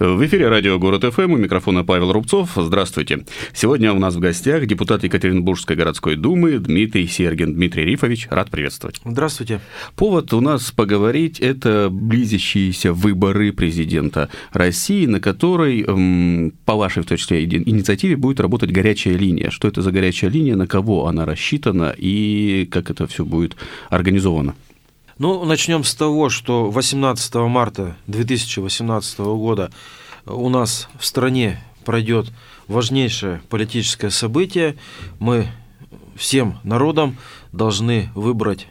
В эфире радио «Город ФМ» у микрофона Павел Рубцов. Здравствуйте. Сегодня у нас в гостях депутат Екатеринбургской городской думы Дмитрий Сергин. Дмитрий Рифович, рад приветствовать. Здравствуйте. Повод у нас поговорить – это близящиеся выборы президента России, на которой, по вашей, в том числе, инициативе будет работать горячая линия. Что это за горячая линия, на кого она рассчитана и как это все будет организовано? Ну, начнем с того, что 18 марта 2018 года у нас в стране пройдет важнейшее политическое событие. Мы всем народам должны выбрать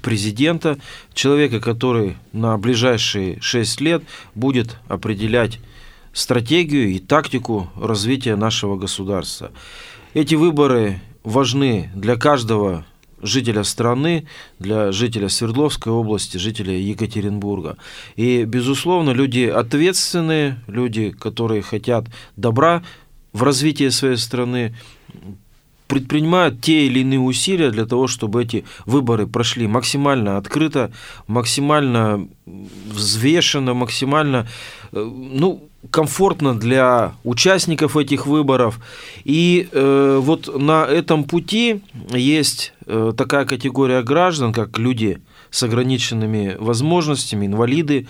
президента, человека, который на ближайшие шесть лет будет определять стратегию и тактику развития нашего государства. Эти выборы важны для каждого жителя страны, для жителя Свердловской области, жителя Екатеринбурга. И, безусловно, люди ответственные, люди, которые хотят добра в развитии своей страны, предпринимают те или иные усилия для того, чтобы эти выборы прошли максимально открыто, максимально взвешенно, максимально, э, ну, комфортно для участников этих выборов. И э, вот на этом пути есть э, такая категория граждан, как люди с ограниченными возможностями, инвалиды,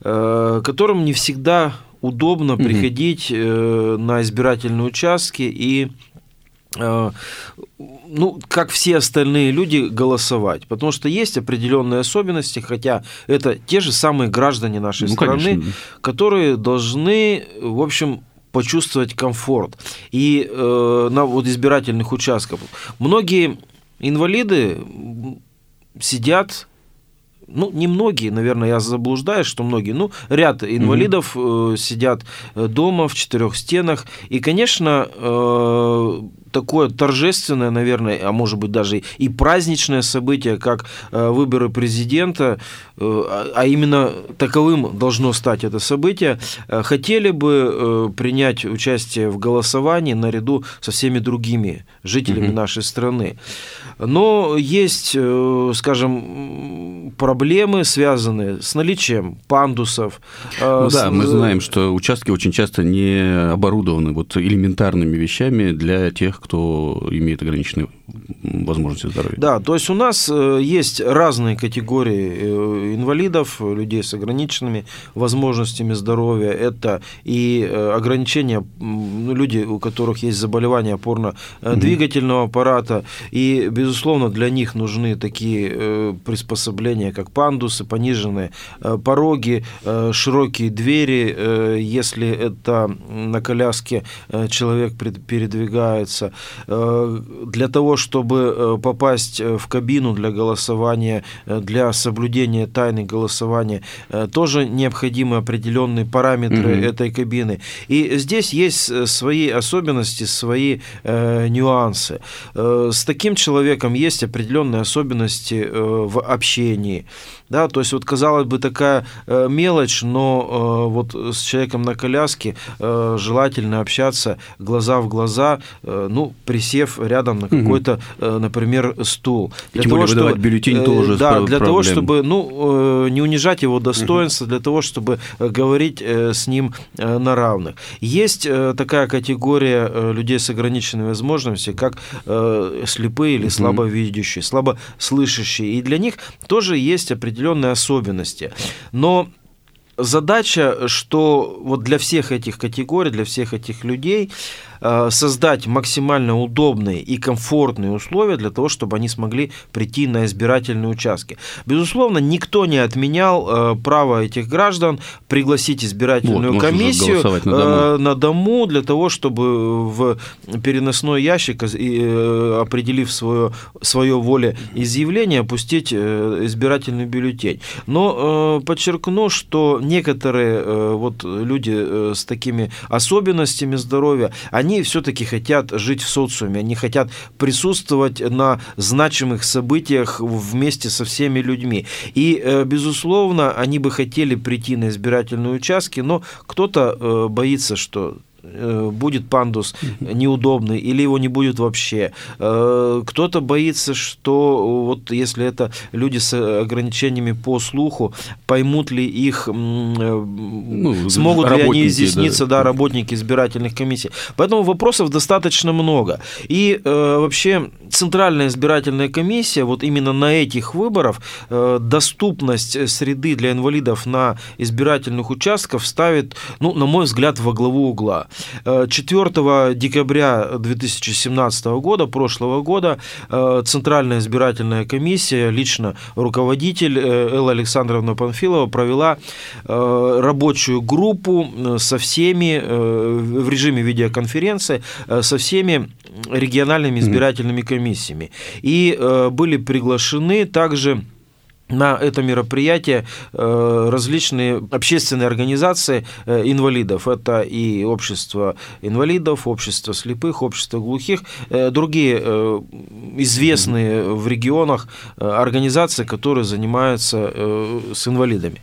э, которым не всегда удобно mm-hmm. приходить э, на избирательные участки и ну, как все остальные люди, голосовать. Потому что есть определенные особенности, хотя это те же самые граждане нашей ну, страны, конечно. которые должны, в общем, почувствовать комфорт. И э, на вот избирательных участках многие инвалиды сидят ну, не многие, наверное, я заблуждаюсь, что многие, ну, ряд инвалидов угу. сидят э, дома в четырех стенах. И, конечно, такое торжественное, наверное, а может быть даже и праздничное событие, как э, выборы президента, э, а, а именно таковым должно стать это событие, э, хотели бы принять участие в голосовании наряду со всеми другими жителями угу. нашей страны. Но есть, скажем, проблемы, связанные с наличием пандусов. Ну, с... Да, мы знаем, что участки очень часто не оборудованы вот элементарными вещами для тех, кто имеет ограниченные возможности здоровья. Да, то есть у нас э, есть разные категории э, инвалидов, людей с ограниченными возможностями здоровья. Это и э, ограничения, ну, люди, у которых есть заболевания опорно-двигательного аппарата, и, безусловно, для них нужны такие приспособления, как пандусы, пониженные пороги, широкие двери, если это на коляске человек передвигается. Для того, чтобы э, попасть э, в кабину для голосования, э, для соблюдения тайны голосования, тоже необходимы определенные параметры угу. этой кабины. И здесь есть свои особенности, свои э, нюансы. С таким человеком есть определенные особенности в общении. Да, то есть вот казалось бы такая мелочь, но вот с человеком на коляске желательно общаться глаза в глаза, ну присев рядом на какой-то э, например, стул. Для Тем того, более выдавать бюллетень э, тоже Да, для проблем. того, чтобы ну, э, не унижать его достоинство, для того, чтобы говорить с ним на равных. Есть такая категория людей с ограниченными возможностями, как слепые или слабовидящие, слабослышащие. И для них тоже есть определенные особенности. Но задача, что вот для всех этих категорий, для всех этих людей создать максимально удобные и комфортные условия для того, чтобы они смогли прийти на избирательные участки. Безусловно, никто не отменял э, право этих граждан пригласить избирательную вот, комиссию на дому. Э, на дому для того, чтобы в переносной ящик, определив свое, свое волеизъявление, опустить избирательный бюллетень. Но подчеркну, что некоторые вот люди с такими особенностями здоровья, они они все-таки хотят жить в социуме, они хотят присутствовать на значимых событиях вместе со всеми людьми. И, э, безусловно, они бы хотели прийти на избирательные участки, но кто-то э, боится, что будет пандус неудобный или его не будет вообще. Э, кто-то боится, что вот если это люди с ограничениями по слуху, поймут ли их, ну, смогут ли они изъясниться, да. да, работники избирательных комиссий. Поэтому вопросов достаточно много. И вообще Центральная избирательная комиссия вот именно на этих выборах доступность среды для инвалидов на избирательных участках ставит, ну, на мой взгляд, во главу угла. 4 э, декабря 2017 года, прошлого года, э, Центральная избирательная комиссия, лично руководитель э, Элла Александровна Панфилова провела рабочую группу со всеми в режиме видеоконференции со всеми региональными избирательными комиссиями. И были приглашены также на это мероприятие э, различные общественные организации э, инвалидов. Это и общество инвалидов, общество слепых, общество глухих, э, другие известные в регионах организации, которые занимаются с инвалидами.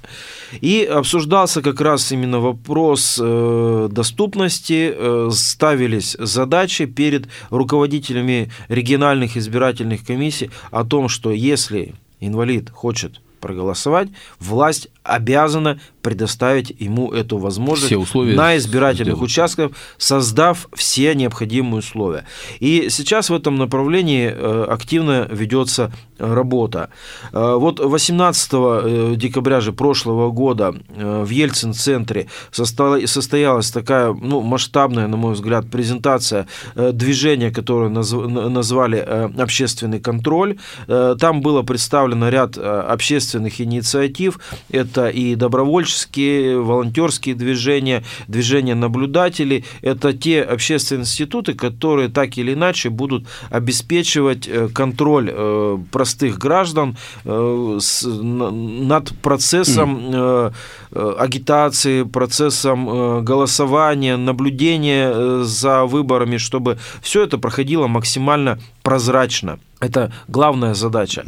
И обсуждался как раз именно вопрос доступности, ставились задачи перед руководителями региональных избирательных комиссий о том, что если инвалид хочет проголосовать, власть обязана предоставить ему эту возможность все условия на избирательных сделать. участках, создав все необходимые условия. И сейчас в этом направлении э, активно ведется работа. Э, вот 18 э, декабря же прошлого года в Ельцин-центре состоялась такая ну, масштабная, на мой взгляд, презентация движения, которое назвали «Общественный контроль». Там было представлено ряд общественных инициатив. Это и добровольческие, волонтерские движения, движения наблюдателей. Это те общественные институты, которые так или иначе будут обеспечивать э, контроль э, простых граждан э, над процессом агитации, процессом голосования, наблюдения за выборами, чтобы все это проходило максимально прозрачно. Это главная задача.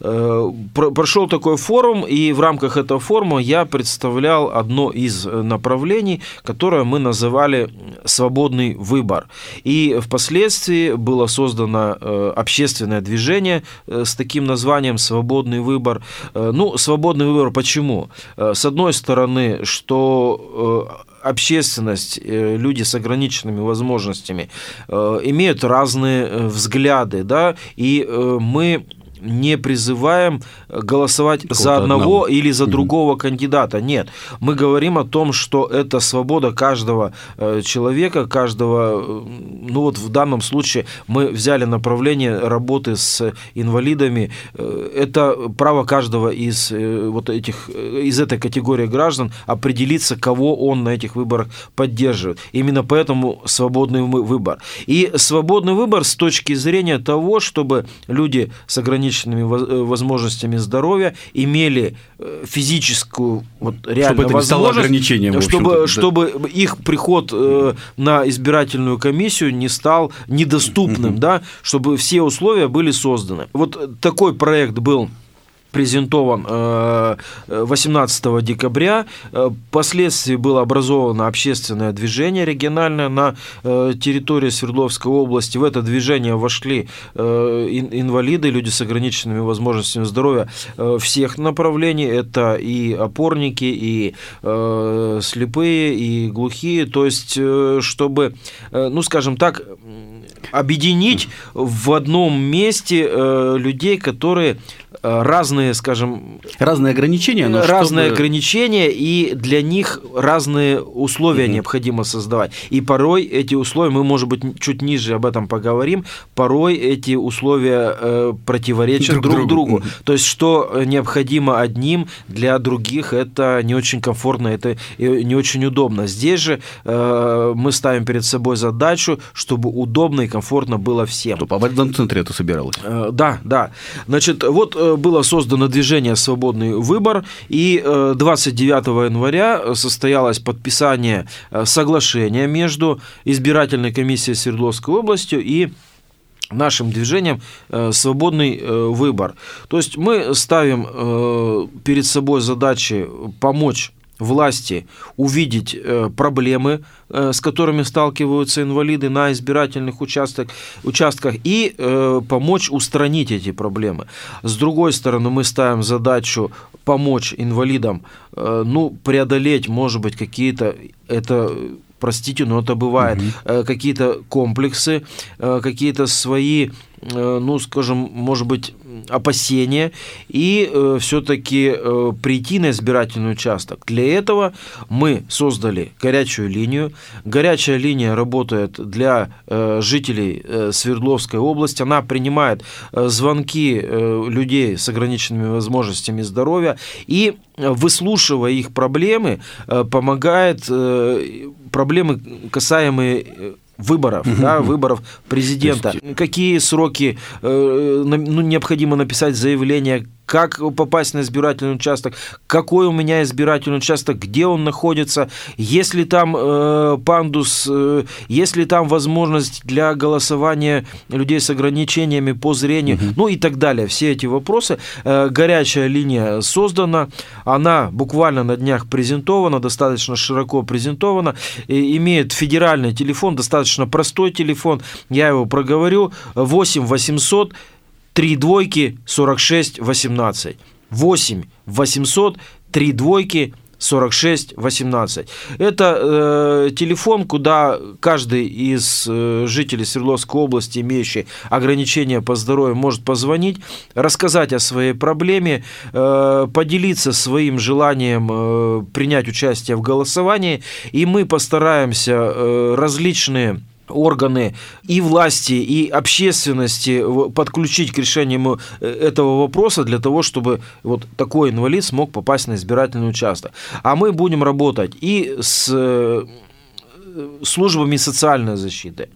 Угу. Прошел такой форум, и в рамках этого форума я представлял одно из направлений, которое мы называли «свободный выбор». И впоследствии было создано э, общественное движение э, с таким названием «свободный выбор». Ну, свободный выбор почему? С одной стороны, что общественность, э, люди с ограниченными возможностями э, имеют разные э, взгляды, да, и мы не призываем голосовать за одного, одного или за другого mm кандидата. Нет. Мы говорим о том, что это свобода каждого э, человека, каждого... Э, ну вот в данном случае мы взяли направление работы с инвалидами. Э, это право каждого из вот этих из этой категории граждан определиться, кого он на этих выборах поддерживает. Именно поэтому свободный выбор. И свободный выбор с точки зрения того, чтобы люди с ограниченными ограниченными э, возможностями здоровья имели э, физическую вот реально чтобы это возможность, стало ограничением, чтобы, да. чтобы их приход э, на избирательную комиссию не стал недоступным, да, чтобы все условия были созданы. Вот такой проект был презентован 18 э, декабря. Э, впоследствии было образовано общественное движение региональное на э, территории Свердловской области. В это движение вошли инвалиды, люди с ограниченными возможностями здоровья всех направлений. Это и опорники, и слепые, и глухие. То есть, чтобы, ну, скажем так, объединить в одном месте людей, которые Э, разные, скажем... Разные ограничения? Но разные чтобы... ограничения, и для них разные условия угу. необходимо создавать. И порой эти условия, мы, может быть, чуть ниже об этом поговорим, порой эти условия э, противоречат друг, друг другу. другу. То есть, что необходимо одним, для других это не очень комфортно, это не очень удобно. Здесь же э, мы ставим перед собой задачу, чтобы удобно и комфортно было всем. Чтобы в этом центре это собиралось. Э, да, да. Значит, вот э, было создано движение «Свободный выбор», и 29 э, января состоялось подписание э, соглашения между избирательной комиссией Свердловской областью и нашим движением свободный выбор. То есть мы ставим перед собой задачи помочь власти увидеть э, проблемы, э, с которыми сталкиваются инвалиды на избирательных участках, участках и э, помочь устранить эти проблемы. С другой стороны, мы ставим задачу помочь инвалидам ну, преодолеть, может быть, какие-то это простите, но это бывает, угу. какие-то комплексы, какие-то свои ну, скажем, может быть, опасения и э, все-таки э, прийти на избирательный участок. Для этого мы создали горячую линию. Горячая линия работает для э, жителей э, Свердловской области. Она принимает э, звонки э, людей с ограниченными возможностями здоровья и выслушивая их проблемы, э, помогает э, проблемы, касаемые выборов, да, выборов президента. Есть... Какие сроки э, ну, необходимо написать заявление, как попасть на избирательный участок, какой у меня избирательный участок, где он находится, есть ли там э, пандус, э, есть ли там возможность для голосования людей с ограничениями по зрению, угу. ну и так далее. Все эти вопросы. Э, горячая линия создана, она буквально на днях презентована, достаточно широко презентована, и имеет федеральный телефон, достаточно простой телефон, я его проговорю, 8 800 3 двойки 46 18. 8 800 3 двойки 46 18. Это э, телефон, куда каждый из э, жителей Свердловской области, имеющий ограничения по здоровью, может позвонить, рассказать о своей проблеме, э, поделиться своим желанием э, принять участие в голосовании, и мы постараемся э, различные органы и власти, и общественности подключить к решению э, этого вопроса для того, чтобы вот такой инвалид смог попасть на избирательный участок. А мы будем работать и с э, службами социальной защиты.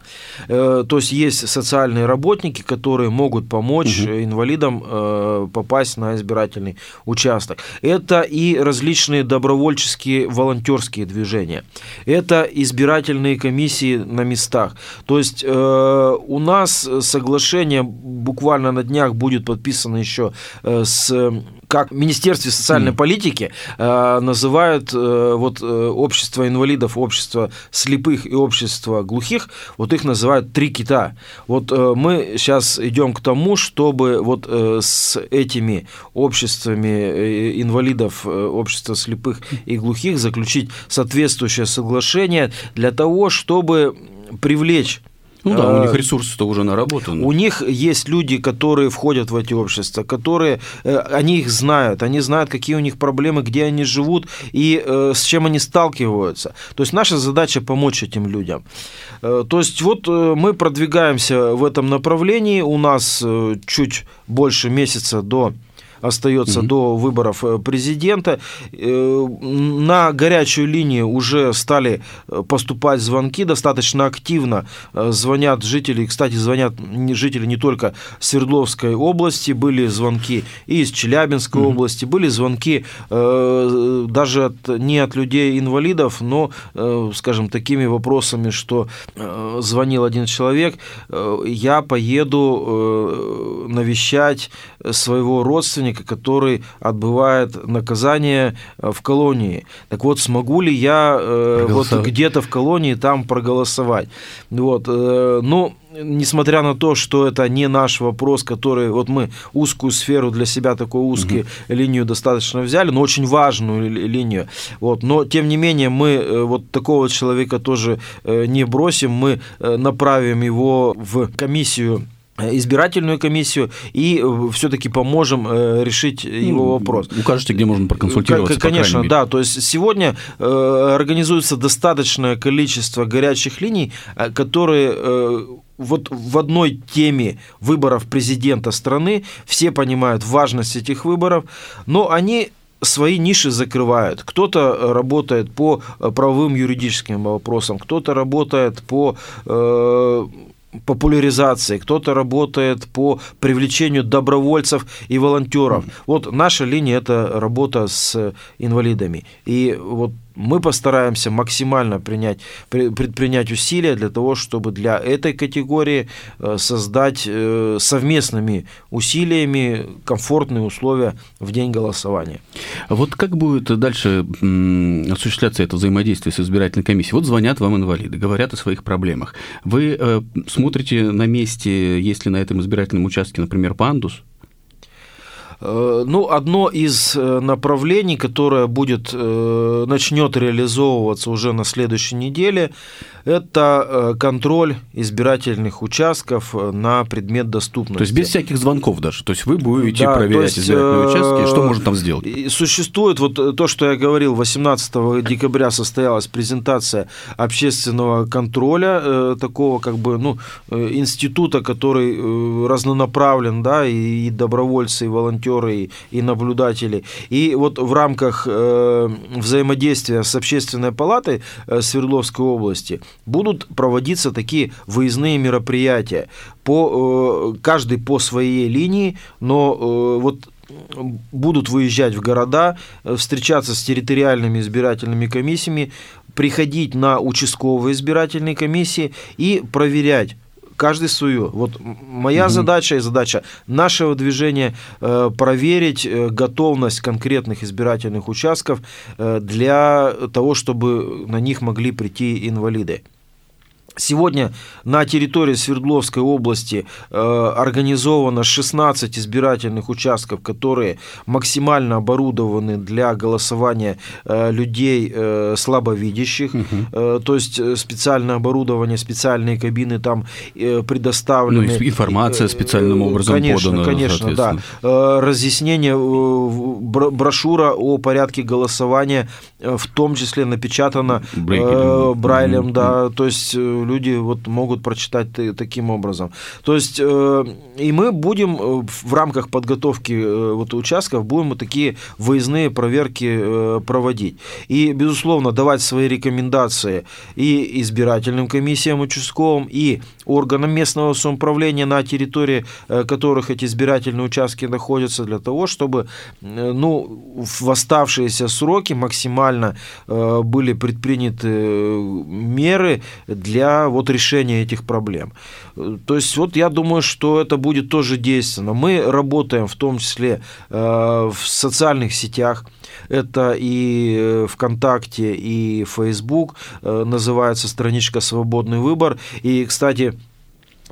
Э, то есть есть социальные работники, которые могут помочь угу. инвалидам э, попасть на избирательный участок. Это и различные добровольческие волонтерские движения. Это избирательные комиссии на местах. То есть э, у нас соглашение буквально на днях будет подписано еще с как в Министерстве социальной mm. политики э, называют э, вот э, общество инвалидов, общество слепых и общество глухих, вот их называют три кита. Вот э, мы сейчас идем к тому, чтобы вот э, с этими обществами инвалидов, э, общества слепых и глухих заключить соответствующее соглашение для того, чтобы привлечь ну да, у них а, ресурсы-то уже наработаны. У них есть люди, которые входят в эти общества, которые, э, они их знают, они знают, какие у них проблемы, где они живут и э, с чем они сталкиваются. То есть наша задача помочь этим людям. Э, то есть вот мы продвигаемся в этом направлении, у нас чуть больше месяца до остается угу. до выборов э, президента. Э, на горячую линию уже стали э, поступать звонки достаточно активно. Звонят жители, кстати, звонят жители не только Свердловской области, были звонки и из Челябинской угу. области, были звонки даже от, не от людей-инвалидов, но, скажем, такими вопросами, что звонил один человек, я поеду навещать своего родственника, преступника, который отбывает наказание э, в колонии. Так вот, смогу ли я э, вот где-то в колонии там проголосовать? Вот, э, ну, несмотря на то, что это не наш вопрос, который вот мы узкую сферу для себя такую узкую угу. линию достаточно взяли, но очень важную линию. Вот, но тем не менее мы вот такого человека тоже не бросим, мы направим его в комиссию избирательную комиссию и э, все-таки поможем э, решить его ну, вопрос. Укажете, где можно проконсультироваться? Конечно, да. То есть сегодня э, организуется достаточное количество горячих линий, которые вот в одной теме выборов президента страны все понимают важность этих выборов, но они свои ниши закрывают. Кто-то работает по правовым юридическим вопросам, кто-то работает по популяризации, кто-то работает по привлечению добровольцев и волонтеров. Вот наша линия – это работа с инвалидами. И вот мы постараемся максимально принять, предпринять усилия для того, чтобы для этой категории э, создать э, совместными усилиями комфортные условия в день голосования. Вот как будет дальше осуществляться это взаимодействие с избирательной комиссией? Вот звонят вам инвалиды, говорят о своих проблемах. Вы э, смотрите на месте, есть ли на этом избирательном участке, например, пандус, ну, одно из э, направлений, которое будет, э, начнет реализовываться уже на следующей неделе, это контроль избирательных участков на предмет доступности. То есть без всяких звонков даже. То есть вы будете да, проверять есть, избирательные участки. Что можно там сделать? Существует вот то, что я говорил, 18 декабря состоялась презентация общественного контроля, такого как бы, ну, института, который разнонаправлен, да, и добровольцы, и волонтеры волонтеры и наблюдатели. И вот в рамках э, взаимодействия с общественной палатой э, Свердловской области будут проводиться такие выездные мероприятия. По, э, каждый по своей линии, но вот будут выезжать в города, встречаться с территориальными избирательными комиссиями, приходить на участковые избирательные комиссии и проверять каждый свою. Вот моя угу. задача и задача нашего движения э, проверить э, готовность конкретных избирательных участков э, для того, чтобы на них могли прийти инвалиды. Сегодня на территории Свердловской области э, организовано 16 избирательных участков, которые максимально оборудованы для голосования э, людей э, слабовидящих. Угу. Э, то есть э, специальное оборудование, специальные кабины там э, предоставлены. Ну, информация специальным образом конечно, подана. Конечно, да. Э, разъяснение, э, брошюра о порядке голосования, э, в том числе напечатана э, Брайлем, угу. да. То есть люди вот могут прочитать таким образом. То есть э, и мы будем э, в рамках подготовки э, вот участков будем вот такие выездные проверки проводить. И, безусловно, давать свои рекомендации и избирательным комиссиям участковым, и органам местного самоуправления на территории которых эти избирательные участки находятся, для того, чтобы ну, в оставшиеся сроки максимально были предприняты меры для вот решения этих проблем. То есть вот я думаю, что это будет тоже действенно. Мы работаем в том числе э, в социальных сетях, это и э, ВКонтакте, и Facebook, э, называется страничка «Свободный выбор». И, кстати,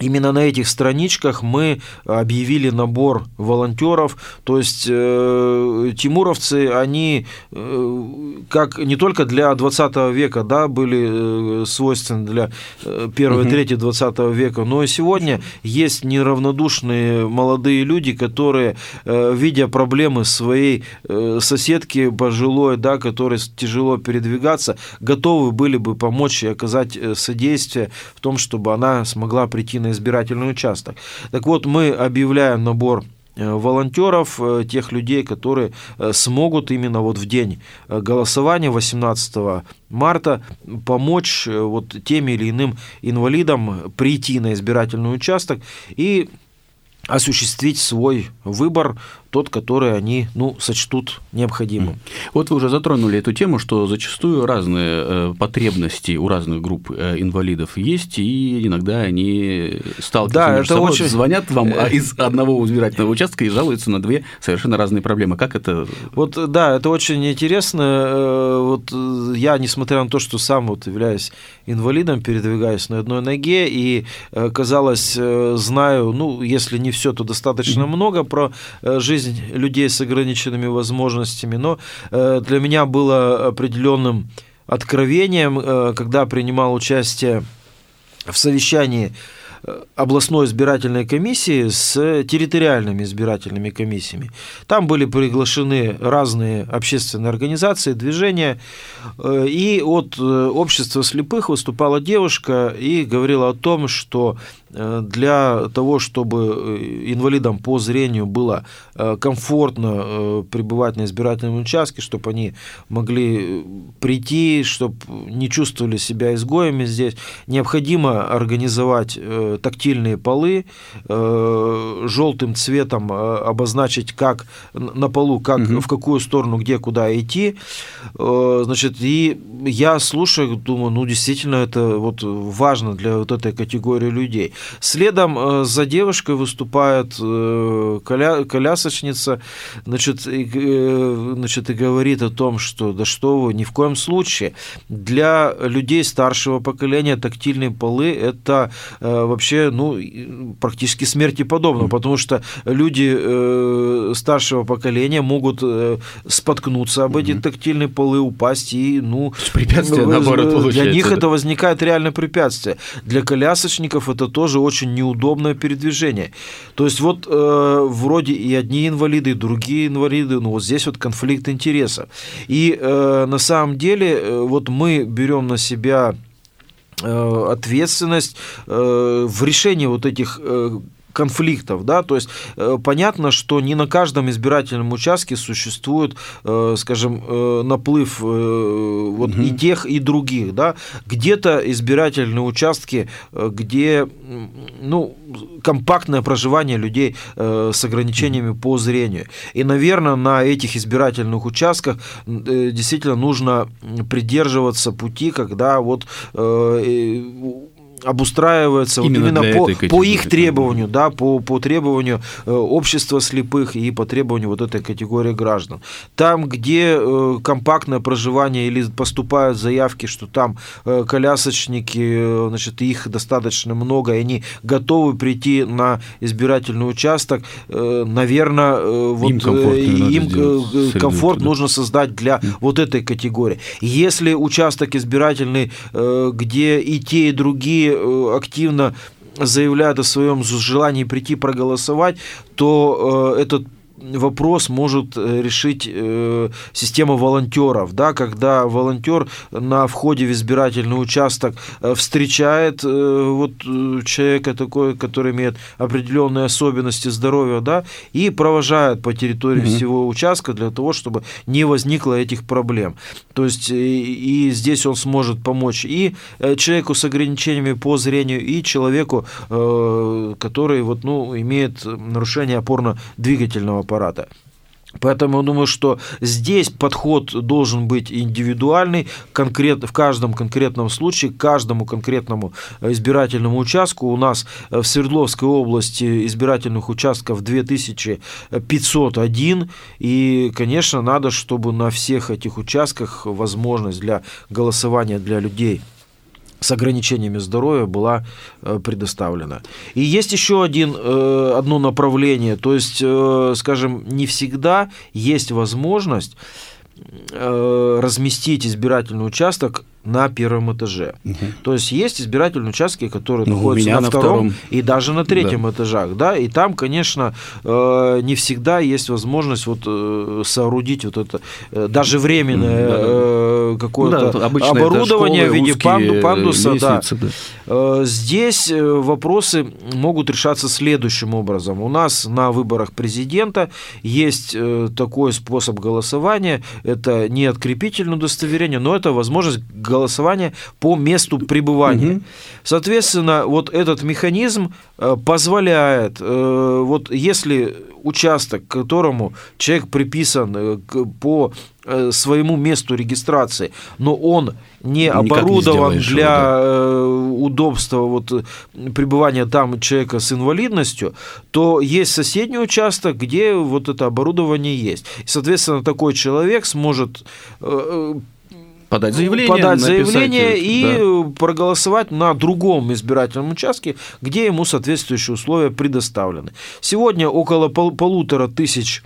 Именно на этих страничках мы объявили набор волонтеров, то есть э, тимуровцы, они э, как не только для 20 века да, были э, свойственны для э, первой угу. трети 20 века, но и сегодня есть неравнодушные молодые люди, которые, э, видя проблемы своей э, соседки пожилой, да, которой тяжело передвигаться, готовы были бы помочь и оказать э, содействие в том, чтобы она смогла прийти на избирательный участок. Так вот, мы объявляем набор э, волонтеров, э, тех людей, которые э, смогут именно вот в день голосования 18 марта помочь вот тем или иным инвалидам прийти на избирательный участок и осуществить свой выбор тот, который они ну, сочтут необходимым. Вот вы уже затронули эту тему, что зачастую разные э, потребности у разных групп э, инвалидов есть, и иногда они сталкиваются да, между собой, очень... звонят вам а из одного избирательного участка и жалуются на две совершенно разные проблемы. Как это? Вот да, это очень интересно. Э, вот я, несмотря на то, что сам вот являюсь инвалидом, передвигаюсь на одной ноге, и, казалось, знаю, ну, если не все, то достаточно много про жизнь жизнь людей с ограниченными возможностями, но э, для меня было определенным откровением, э, когда принимал участие в совещании Э, областной избирательной комиссии с территориальными избирательными комиссиями. Там были приглашены разные общественные организации, движения, и от общества слепых выступала девушка и говорила о том, что для того, чтобы инвалидам по зрению было комфортно пребывать на избирательном участке, чтобы они могли прийти, чтобы не чувствовали себя изгоями здесь, необходимо организовать э, тактильные полы, э, желтым цветом э, обозначить, как на полу, как угу. в какую сторону, где, куда идти. Э, значит, и я слушаю, думаю, ну действительно это вот важно для вот этой категории людей. Следом э, за девушкой выступает э, коля, колясочница, значит, и, э, значит, и говорит о том, что да что вы, ни в коем случае для людей старшего поколения тактильные полы это вообще ну практически смерти подобно, потому что люди старшего поколения могут споткнуться об эти тактильные полы, упасть и ну препятствие наоборот получается. Для них это возникает реальное препятствие. Для колясочников это тоже очень неудобное передвижение. То есть вот э, вроде и одни инвалиды, и другие инвалиды, ну вот здесь вот конфликт интересов. И э, на самом деле э, вот мы берем на себя э, ответственность э, в решении вот этих конфликтов, да, то есть э, понятно, что не на каждом избирательном участке существует, э, скажем, э, наплыв вот угу. и тех, и других, да, где-то избирательные участки, где, ну, компактное проживание людей с ограничениями по зрению, и, наверное, на этих избирательных участках действительно нужно придерживаться пути, когда вот обустраивается именно, вот именно по, по их требованию, да, по, по требованию э, общества слепых и по требованию вот этой категории граждан. Там, где э, компактное проживание или поступают заявки, что там э, колясочники, значит, их достаточно много, и они готовы прийти на избирательный участок, наверное, вот им комфорт, им комфорт нужно создать для вот этой категории. Если участок избирательный, где и те, и другие Э, активно заявляют о своем желании прийти проголосовать, то э, этот вопрос может э, решить э, система волонтеров, да, когда волонтер на входе в избирательный участок э, встречает вот человека такой, который имеет определенные особенности здоровья, да, и провожает по территории угу. всего участка для того, чтобы не возникло этих проблем. То есть и, и здесь он сможет помочь и человеку с ограничениями по зрению, и человеку, который вот, ну, имеет нарушение опорно-двигательного аппарата. Поэтому я думаю, что здесь подход должен быть индивидуальный, конкрет, в каждом конкретном случае, каждому конкретному избирательному участку. У нас в Свердловской области избирательных участков 2501, и, конечно, надо, чтобы на всех этих участках возможность для голосования для людей с ограничениями здоровья была э, предоставлена. И есть еще один, э, одно направление, то есть, э, скажем, не всегда есть возможность разместить избирательный участок на первом этаже. Угу. То есть есть избирательные участки, которые ну, находятся на, на втором, втором и даже на третьем да. этажах, да, и там, конечно, э, не всегда есть возможность вот э, соорудить вот это э, даже временное э, какое-то да, оборудование школы, в виде панду, пандуса, лестницы, да. да. Здесь вопросы могут решаться следующим образом. У нас на выборах президента есть такой способ голосования, это не открепительное удостоверение, но это возможность голосования по месту пребывания. Угу. Соответственно, вот этот механизм э, позволяет, э, вот если участок, к которому человек приписан э, по своему месту регистрации, но он не оборудован не для его, да. удобства вот, пребывания там человека с инвалидностью, то есть соседний участок, где вот это оборудование есть. И, соответственно, такой человек сможет подать заявление, подать заявление и да. проголосовать на другом избирательном участке, где ему соответствующие условия предоставлены. Сегодня около пол полутора тысяч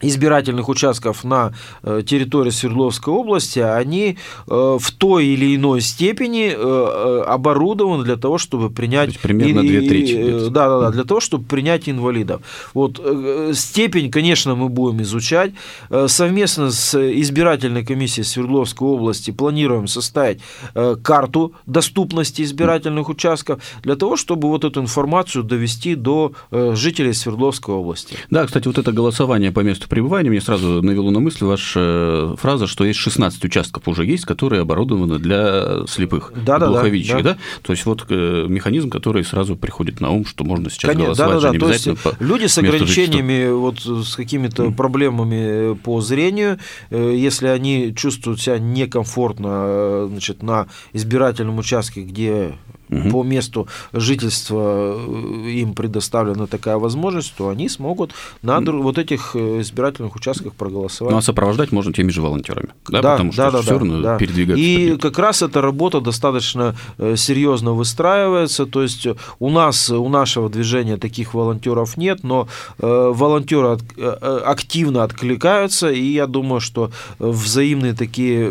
избирательных участков на э, территории Свердловской области, они э, в той или иной степени э, оборудованы для того, чтобы принять... То примерно две трети. Да, да, да, для того, чтобы принять инвалидов. Вот степень, конечно, мы будем изучать. Совместно с избирательной комиссией Свердловской области планируем составить карту доступности избирательных участков для того, чтобы вот эту информацию довести до жителей Свердловской области. Да, кстати, вот это голосование по месту пребывания, мне сразу навело на мысль ваша фраза, что есть 16 участков уже есть, которые оборудованы для слепых, да, глуховидящих, да, да, да? То есть вот э, механизм, который сразу приходит на ум, что можно сейчас Конечно, голосовать, да, да, да. То есть люди с ограничениями, вот с какими-то проблемами по зрению, э, если они чувствуют себя некомфортно значит, на избирательном участке, где угу. по месту жительства э, им предоставлена такая возможность, то они смогут на вот этих э, избирательных участках проголосовать. Ну а сопровождать можно теми же волонтерами, да, да потому что да, да, все да, равно да. передвигаться. И как раз эта работа достаточно э, серьезно выстраивается, то есть у нас, у нашего движения таких волонтеров нет, но волонтеры активно откликаются, и я думаю, что взаимные такие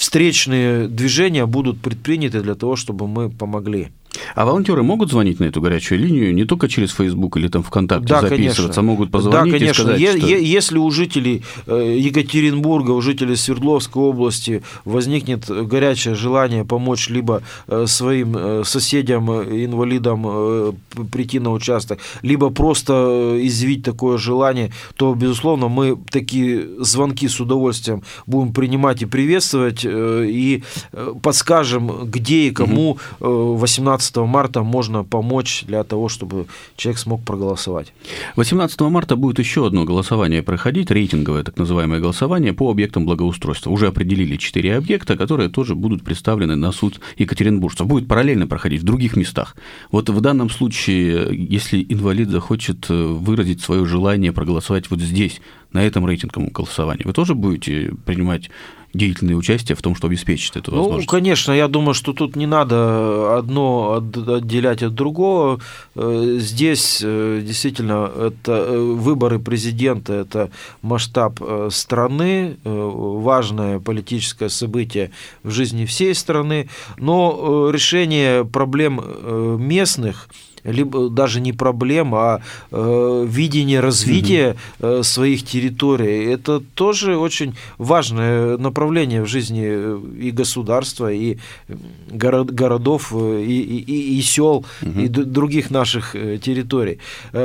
встречные движения будут предприняты для того, чтобы мы помогли. А волонтеры могут звонить на эту горячую линию не только через Facebook или там ВКонтакте да, записываться, конечно. могут позвонить да, конечно. и сказать, е- что... Если у жителей э, Екатеринбурга, у жителей Свердловской области возникнет горячее желание помочь либо э, своим э, соседям, инвалидам прийти на участок, либо просто изъявить такое желание, то, безусловно, мы такие звонки с удовольствием будем принимать и приветствовать, и подскажем, где и кому 18 18 марта можно помочь для того, чтобы человек смог проголосовать. 18 марта будет еще одно голосование проходить, рейтинговое так называемое голосование по объектам благоустройства. Уже определили четыре объекта, которые тоже будут представлены на суд екатеринбуржцев. Будет параллельно проходить в других местах. Вот в данном случае, если инвалид захочет э, выразить свое желание проголосовать вот здесь, на этом рейтинговом голосовании, вы тоже будете принимать деятельное участие в том, что обеспечит эту ну, возможность? Ну, конечно, я думаю, что тут не надо одно отделять от другого. Э, здесь э, действительно это э, выборы президента, это масштаб страны, важное политическое событие в жизни всей страны, но решение проблем местных либо даже не проблем, а э, видение развития э, своих территорий. Это тоже очень важное направление в жизни э, и государства, и город, городов, э, и, и, и сел, угу. и других наших э, территорий.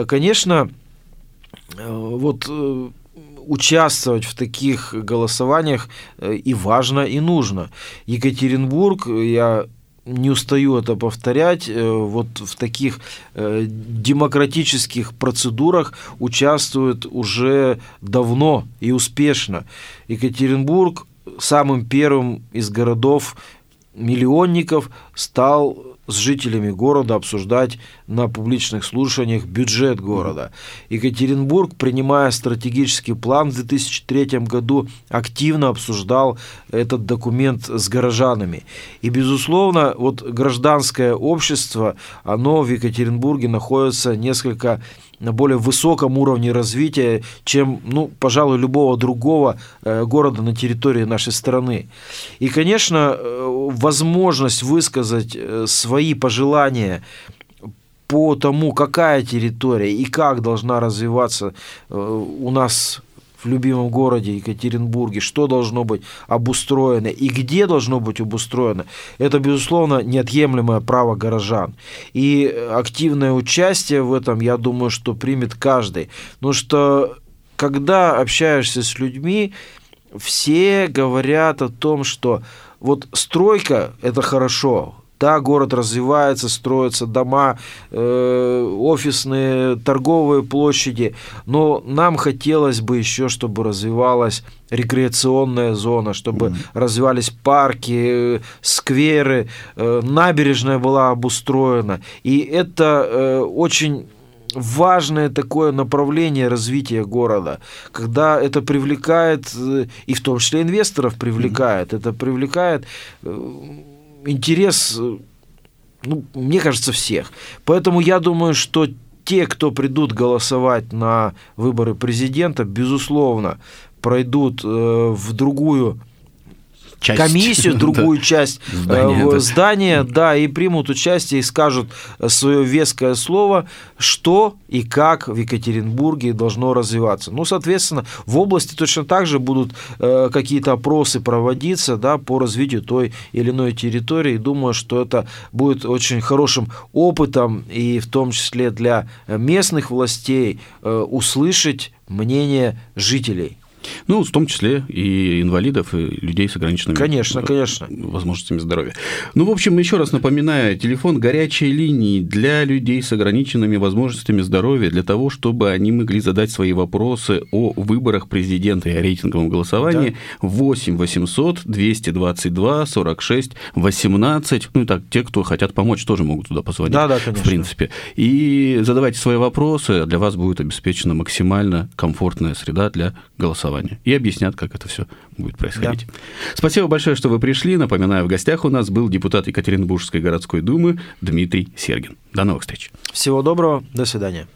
Конечно, вот участвовать в таких голосованиях и важно, и нужно. Екатеринбург, я не устаю это повторять, э, вот в таких э, демократических процедурах участвует уже давно и успешно. Екатеринбург самым первым из городов миллионников стал с жителями города обсуждать на публичных слушаниях бюджет города. Екатеринбург, принимая стратегический план в 2003 году, активно обсуждал этот документ с горожанами. И, безусловно, вот гражданское общество, оно в Екатеринбурге находится несколько на более высоком уровне развития, чем, ну, пожалуй, любого другого э, города на территории нашей страны. И, конечно, э, возможность высказать э, свои пожелания по тому, какая территория и как должна развиваться у нас в любимом городе Екатеринбурге, что должно быть обустроено и где должно быть обустроено, это, безусловно, неотъемлемое право горожан. И активное участие в этом, я думаю, что примет каждый. Потому что когда общаешься с людьми, все говорят о том, что вот стройка – это хорошо, да, город развивается, строятся дома, э, офисные, торговые площади, но нам хотелось бы еще, чтобы развивалась рекреационная зона, чтобы mm-hmm. развивались парки, скверы, э, набережная была обустроена. И это э, очень важное такое направление развития города, когда это привлекает, э, и в том числе инвесторов привлекает, mm-hmm. это привлекает э, интерес, э, ну, мне кажется, всех. Поэтому я думаю, что те, кто придут голосовать на выборы президента, безусловно, пройдут э, в другую часть. комиссию, другую часть Здания, э, да. здания, да, и примут участие и скажут свое веское слово, что и как в Екатеринбурге должно развиваться. Ну, соответственно, в области точно так же будут э, какие-то опросы проводиться да, по развитию той или иной территории. Думаю, что это будет очень хорошим опытом и в том числе для местных властей э, услышать мнение жителей. Ну, в том числе и инвалидов, и людей с ограниченными Конечно, конечно. возможностями здоровья. Ну, в общем, еще раз напоминаю, телефон горячей линии для людей с ограниченными возможностями здоровья, для того, чтобы они могли задать свои вопросы о выборах президента и о рейтинговом голосовании. Да. 8 800 222 46 18. Ну, и так, те, кто хотят помочь, тоже могут туда позвонить. Да, да, конечно. В принципе. И задавайте свои вопросы, для вас будет обеспечена максимально комфортная среда для голосования и объяснят, как это все будет происходить. Да. Спасибо большое, что вы пришли. Напоминаю, в гостях у нас был депутат Екатеринбургской городской думы Дмитрий Сергин. До новых встреч. Всего доброго. До свидания.